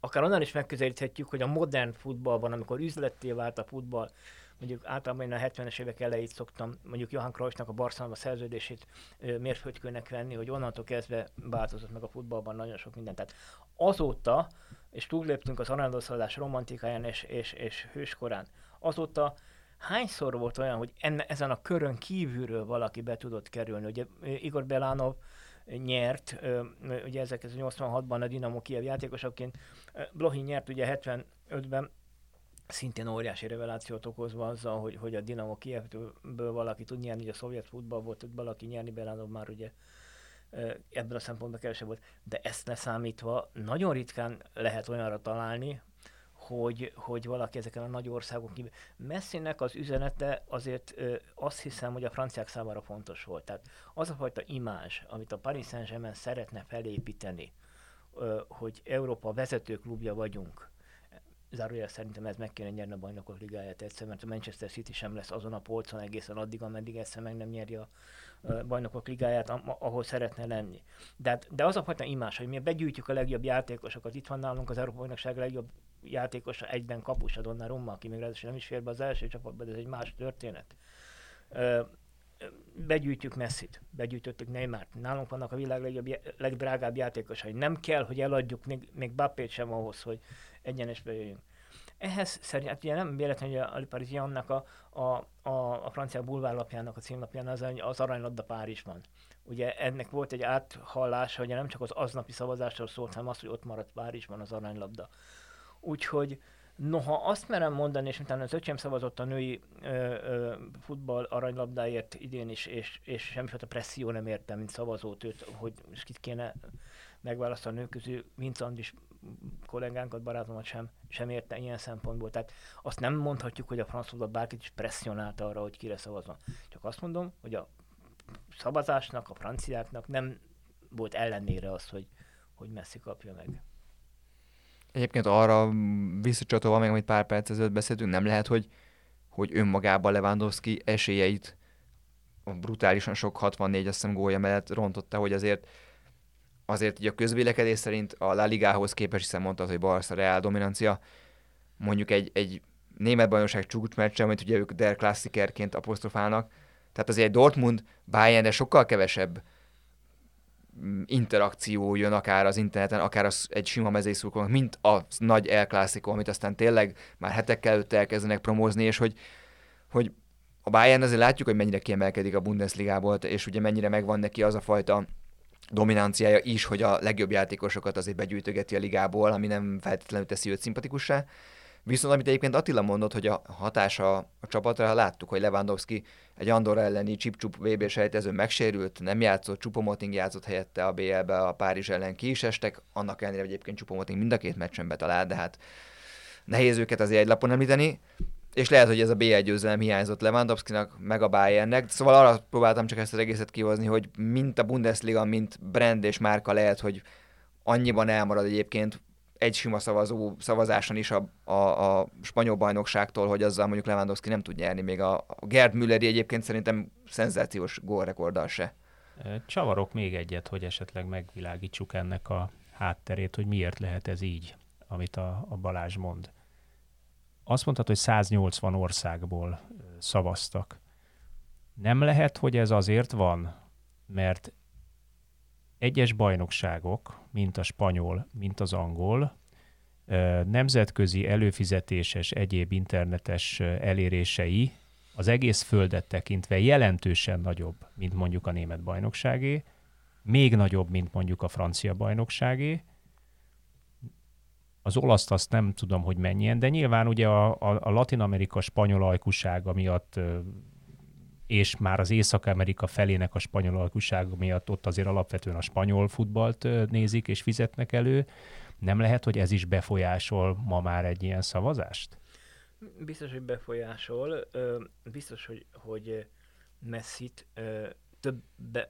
akár onnan is megközelíthetjük, hogy a modern futballban, amikor üzletté vált a futball, mondjuk általában én a 70-es évek elejét szoktam mondjuk Johan Cruyffnak a Barcelona szerződését mérföldkőnek venni, hogy onnantól kezdve változott meg a futballban nagyon sok minden. Tehát azóta, és túlléptünk az aranyadószalás romantikáján és, és, és hőskorán, azóta hányszor volt olyan, hogy enne, ezen a körön kívülről valaki be tudott kerülni? Ugye Igor Belánov nyert, ugye 1986-ban a Dinamo Kiev játékosaként, Blohin nyert ugye 75-ben, szintén óriási revelációt okozva azzal, hogy, hogy a Dinamo Kievből valaki tud nyerni, ugye a szovjet futball tud valaki nyerni, Belánov már ugye ebből a szempontból kevesebb volt, de ezt leszámítva nagyon ritkán lehet olyanra találni, hogy, hogy valaki ezeken a nagy országok kívül. Messzinek az üzenete azért ö, azt hiszem, hogy a franciák számára fontos volt. Tehát az a fajta imázs, amit a Paris Saint-Germain szeretne felépíteni, ö, hogy Európa vezető klubja vagyunk, zárójel szerintem ez meg kéne nyerni a bajnokok ligáját egyszer, mert a Manchester City sem lesz azon a polcon egészen addig, ameddig egyszer meg nem nyeri a bajnokok ligáját, ahol szeretne lenni. De, hát, de az a fajta imás, hogy mi begyűjtjük a legjobb játékosokat, itt van nálunk az Európai Bajnokság legjobb játékosa, egyben kapus a Donnarumma, aki még ráadásul nem is fér be az első csapatba, de ez egy más történet. Ö, begyűjtjük Messit, begyűjtöttük Neymart, nálunk vannak a világ legjobb, legdrágább játékosai. Nem kell, hogy eladjuk még, még Bappét sem ahhoz, hogy egyenesbe jöjjünk. Ehhez szerint, hát ugye nem véletlenül, hogy a Le Parisien-nak a, a, a, a francia bulvárlapjának a címlapján az, az aranylabda Párizsban. Ugye ennek volt egy áthallása, hogy nem csak az aznapi szavazásról szólt, hanem az, hogy ott maradt Párizsban az aranylabda. Úgyhogy Noha azt merem mondani, és utána az öcsém szavazott a női ö, ö, futball aranylabdáért idén is, és, és semmifajta presszió nem értem, mint szavazót őt, hogy kit kéne megválasztani a nők közül, Vince Andris kollégánkat, barátomat sem, sem érte ilyen szempontból. Tehát azt nem mondhatjuk, hogy a francia bárkit is presszionálta arra, hogy kire szavazon. Csak azt mondom, hogy a szavazásnak, a franciáknak nem volt ellenére az, hogy, hogy Messi kapja meg. Egyébként arra visszacsatolva meg, amit pár perc ezelőtt beszéltünk, nem lehet, hogy, hogy önmagában Lewandowski esélyeit a brutálisan sok 64 azt hiszem gólya mellett rontotta, hogy azért azért így a közvélekedés szerint a La Ligához képest, hiszen mondtad, hogy Barca Real dominancia, mondjuk egy, egy német bajnokság csúcsmeccse, amit ugye ők Der Klassikerként apostrofálnak, tehát azért Dortmund Bayern, sokkal kevesebb interakció jön akár az interneten, akár az egy sima mezészurkolónak, mint a nagy El amit aztán tényleg már hetekkel előtt elkezdenek promózni, és hogy, hogy a Bayern azért látjuk, hogy mennyire kiemelkedik a Bundesligából, és ugye mennyire megvan neki az a fajta dominanciája is, hogy a legjobb játékosokat azért begyűjtögeti a ligából, ami nem feltétlenül teszi őt szimpatikussá. Viszont amit egyébként Attila mondott, hogy a hatása a csapatra, láttuk, hogy Lewandowski egy Andorra elleni csip VB sejtező megsérült, nem játszott, Csupomoting játszott helyette a BL-be, a Párizs ellen ki is estek, annak ellenére egyébként Csupomoting mind a két meccsen betalált, de hát nehéz őket azért egy lapon említeni és lehet, hogy ez a B1 győzelem hiányzott Lewandowskinak, meg a Bayernnek. Szóval arra próbáltam csak ezt az egészet kihozni, hogy mint a Bundesliga, mint brand és márka lehet, hogy annyiban elmarad egyébként egy sima szavazó szavazáson is a, a, a spanyol bajnokságtól, hogy azzal mondjuk Lewandowski nem tud nyerni, még a, a Gerd Mülleri egyébként szerintem szenzációs gólrekorddal se. Csavarok még egyet, hogy esetleg megvilágítsuk ennek a hátterét, hogy miért lehet ez így, amit a, a Balázs mond azt mondtad, hogy 180 országból szavaztak. Nem lehet, hogy ez azért van, mert egyes bajnokságok, mint a spanyol, mint az angol, nemzetközi előfizetéses, egyéb internetes elérései az egész földet tekintve jelentősen nagyobb, mint mondjuk a német bajnokságé, még nagyobb, mint mondjuk a francia bajnokságé, az olaszt azt nem tudom, hogy mennyien, de nyilván ugye a, a, a Latin-Amerika spanyol ajkusága miatt és már az Észak-Amerika felének a spanyol alkusága miatt ott azért alapvetően a spanyol futballt nézik és fizetnek elő. Nem lehet, hogy ez is befolyásol ma már egy ilyen szavazást? Biztos, hogy befolyásol. Biztos, hogy, hogy Messit több,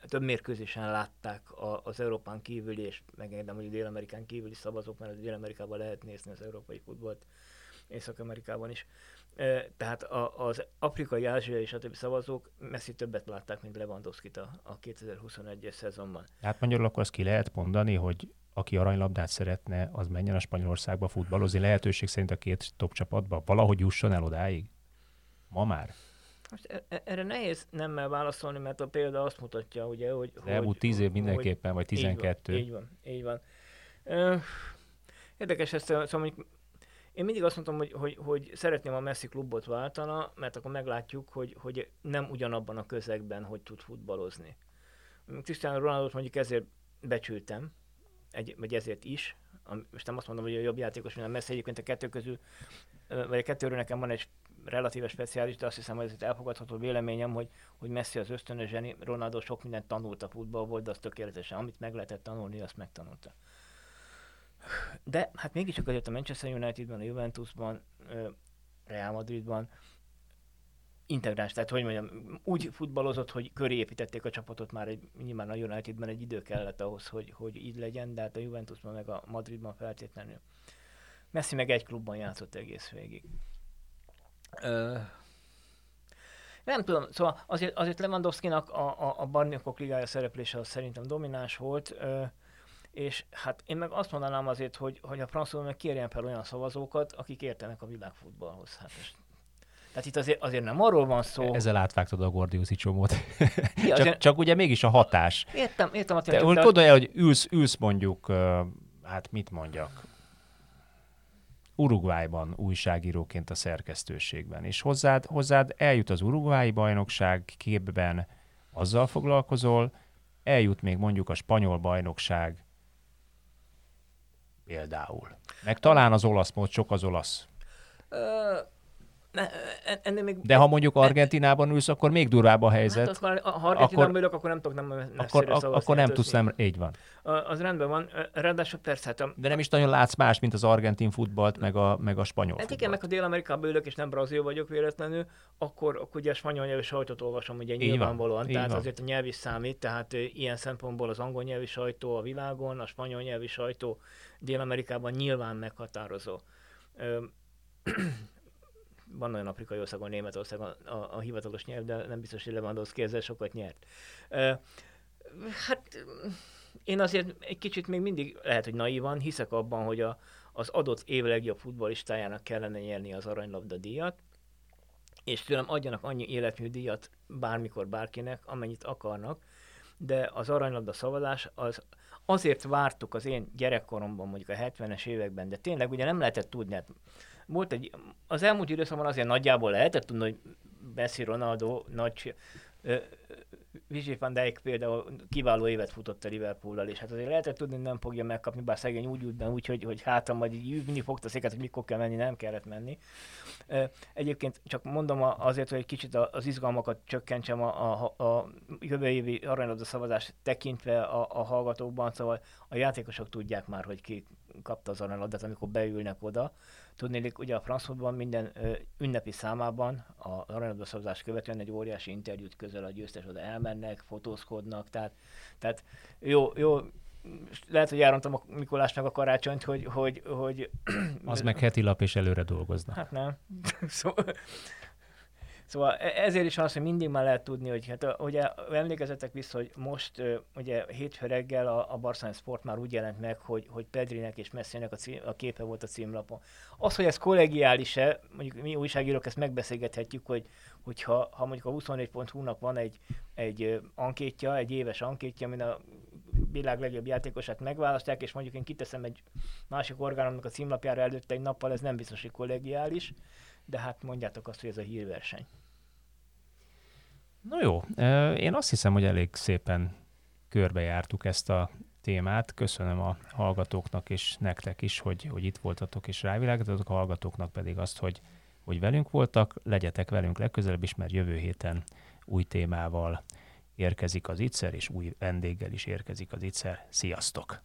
több mérkőzésen látták a, az Európán kívüli, és megengedem, hogy Dél-Amerikán kívüli szavazók, mert Dél-Amerikában lehet nézni az európai futballt, Észak-Amerikában is. Tehát a, az afrikai, ázsiai és a többi szavazók messzi többet látták, mint lewandowski a, a 2021-es szezonban. Hát magyarul akkor azt ki lehet mondani, hogy aki aranylabdát szeretne, az menjen a Spanyolországba futballozni, lehetőség szerint a két top csapatba, valahogy jusson el odáig? Ma már? Most e, e, erre nehéz nemmel válaszolni, mert a példa azt mutatja, ugye, hogy... De elmúlt tíz év mindenképpen, vagy tizenkettő. Így van, így van. Így van. Érdekes ezt, szóval én mindig azt mondtam, hogy, hogy, hogy szeretném a Messi klubot váltana, mert akkor meglátjuk, hogy, hogy nem ugyanabban a közegben, hogy tud futballozni. Cristiano Ronaldo mondjuk ezért becsültem, egy, vagy ezért is, most nem azt mondom, hogy a jobb játékos, mint a Messi, egyébként a kettő közül, vagy a kettőről nekem van egy relatíve speciális, de azt hiszem, hogy ez egy elfogadható véleményem, hogy, hogy Messi az ösztönös zseni, Ronaldo sok mindent tanult a futballból, de az tökéletesen, amit meg lehetett tanulni, azt megtanulta. De hát mégiscsak azért a Manchester Unitedban, a Juventusban, Real Madridban integráns, tehát hogy mondjam, úgy futballozott, hogy köré építették a csapatot már egy, nyilván a Unitedben egy idő kellett ahhoz, hogy, hogy így legyen, de hát a Juventusban meg a Madridban feltétlenül. Messi meg egy klubban játszott egész végig. Ö, nem tudom, szóval azért, azért Lewandowski-nak a, a, a Barnyokok ligája szereplése az szerintem domináns volt, ö, és hát én meg azt mondanám azért, hogy, hogy a francia meg kérjen fel olyan szavazókat, akik értenek a világfutballhoz. Hát most tehát itt azért, azért nem arról van szó. Ezzel átvágtad a Gordiuszi csomót. Ja, csak, azért... csak ugye mégis a hatás. Értem, értem. Te, hogy tudod, hogy ülsz, ülsz mondjuk, hát mit mondjak, Uruguayban újságíróként a szerkesztőségben, és hozzád, hozzád eljut az Uruguayi bajnokság képben, azzal foglalkozol, eljut még mondjuk a spanyol bajnokság például. Meg talán az olasz mód, sok az olasz. Ö, ennél még... De ha mondjuk Argentinában ülsz, akkor még durvább a helyzet. Hát, akkor, ha Argentinában akkor, ülök, akkor nem tudok nem akkor, ak- akkor nem tudsz nem, így van. Az rendben van. Ráadásul persze, hát a... De nem is nagyon látsz más, mint az argentin futballt, meg a, meg a spanyol Hát igen, meg ha Dél-Amerikában ülök, és nem brazil vagyok véletlenül, akkor, akkor ugye a spanyol nyelvű sajtót olvasom, ugye nyilvánvalóan. Tehát van. azért a nyelv is számít, tehát ilyen szempontból az angol nyelvi sajtó a világon, a spanyol nyelvi sajtó Dél-Amerikában nyilván meghatározó van olyan afrikai ország, ahol Németország a, a, a hivatalos nyelv, de nem biztos, hogy Lewandowski ezzel sokat nyert. Uh, hát én azért egy kicsit még mindig lehet, hogy naívan hiszek abban, hogy a, az adott év legjobb futballistájának kellene nyerni az aranylabda díjat, és tőlem adjanak annyi életmű díjat bármikor bárkinek, amennyit akarnak, de az aranylabda szavazás az azért vártuk az én gyerekkoromban, mondjuk a 70-es években, de tényleg ugye nem lehetett tudni, hát volt egy, az elmúlt időszakban azért nagyjából lehetett tudni, hogy Messi, Ronaldo, nagy Vizsi van Dijk például kiváló évet futott a Liverpool-al, és hát azért lehetett tudni, hogy nem fogja megkapni, bár szegény úgy ült be, úgy, hogy, hogy hátam majd így mindig fogta széket, hogy mikor kell menni, nem kellett menni. Egyébként csak mondom azért, hogy egy kicsit az izgalmakat csökkentsem a, a, a jövő évi aranylabda szavazás tekintve a, a hallgatókban, szóval a játékosok tudják már, hogy ki kapta az aranylabdát, amikor beülnek oda. Tudni, ugye a francfutban minden ö, ünnepi számában a aranylabda szavazás követően egy óriási interjút közel a győztes oda elmennek, fotózkodnak, tehát, tehát jó, jó lehet, hogy elrontam a Mikulás meg a karácsonyt, hogy... hogy, hogy az meg heti lap és előre dolgoznak. Hát nem. szóval, Szóval e- ezért is van az, hogy mindig már lehet tudni, hogy hát ugye emlékezetek vissza, hogy most ugye hétfő reggel a, a Barcelona Sport már úgy jelent meg, hogy, hogy Pedrinek és Messinek a, cím, a képe volt a címlapon. Az, hogy ez kollegiális-e, mondjuk mi újságírók ezt megbeszélgethetjük, hogy hogyha ha mondjuk a 24.hu-nak van egy, egy ankétja, egy éves ankétja, amin a világ legjobb játékosát megválasztják, és mondjuk én kiteszem egy másik orgánumnak a címlapjára előtte egy nappal, ez nem biztos, hogy kollegiális de hát mondjátok azt, hogy ez a hírverseny. No jó, én azt hiszem, hogy elég szépen körbejártuk ezt a témát. Köszönöm a hallgatóknak és nektek is, hogy, hogy itt voltatok és rávilágítottatok, a hallgatóknak pedig azt, hogy, hogy velünk voltak. Legyetek velünk legközelebb is, mert jövő héten új témával érkezik az ITSZER, és új vendéggel is érkezik az ITSZER. Sziasztok!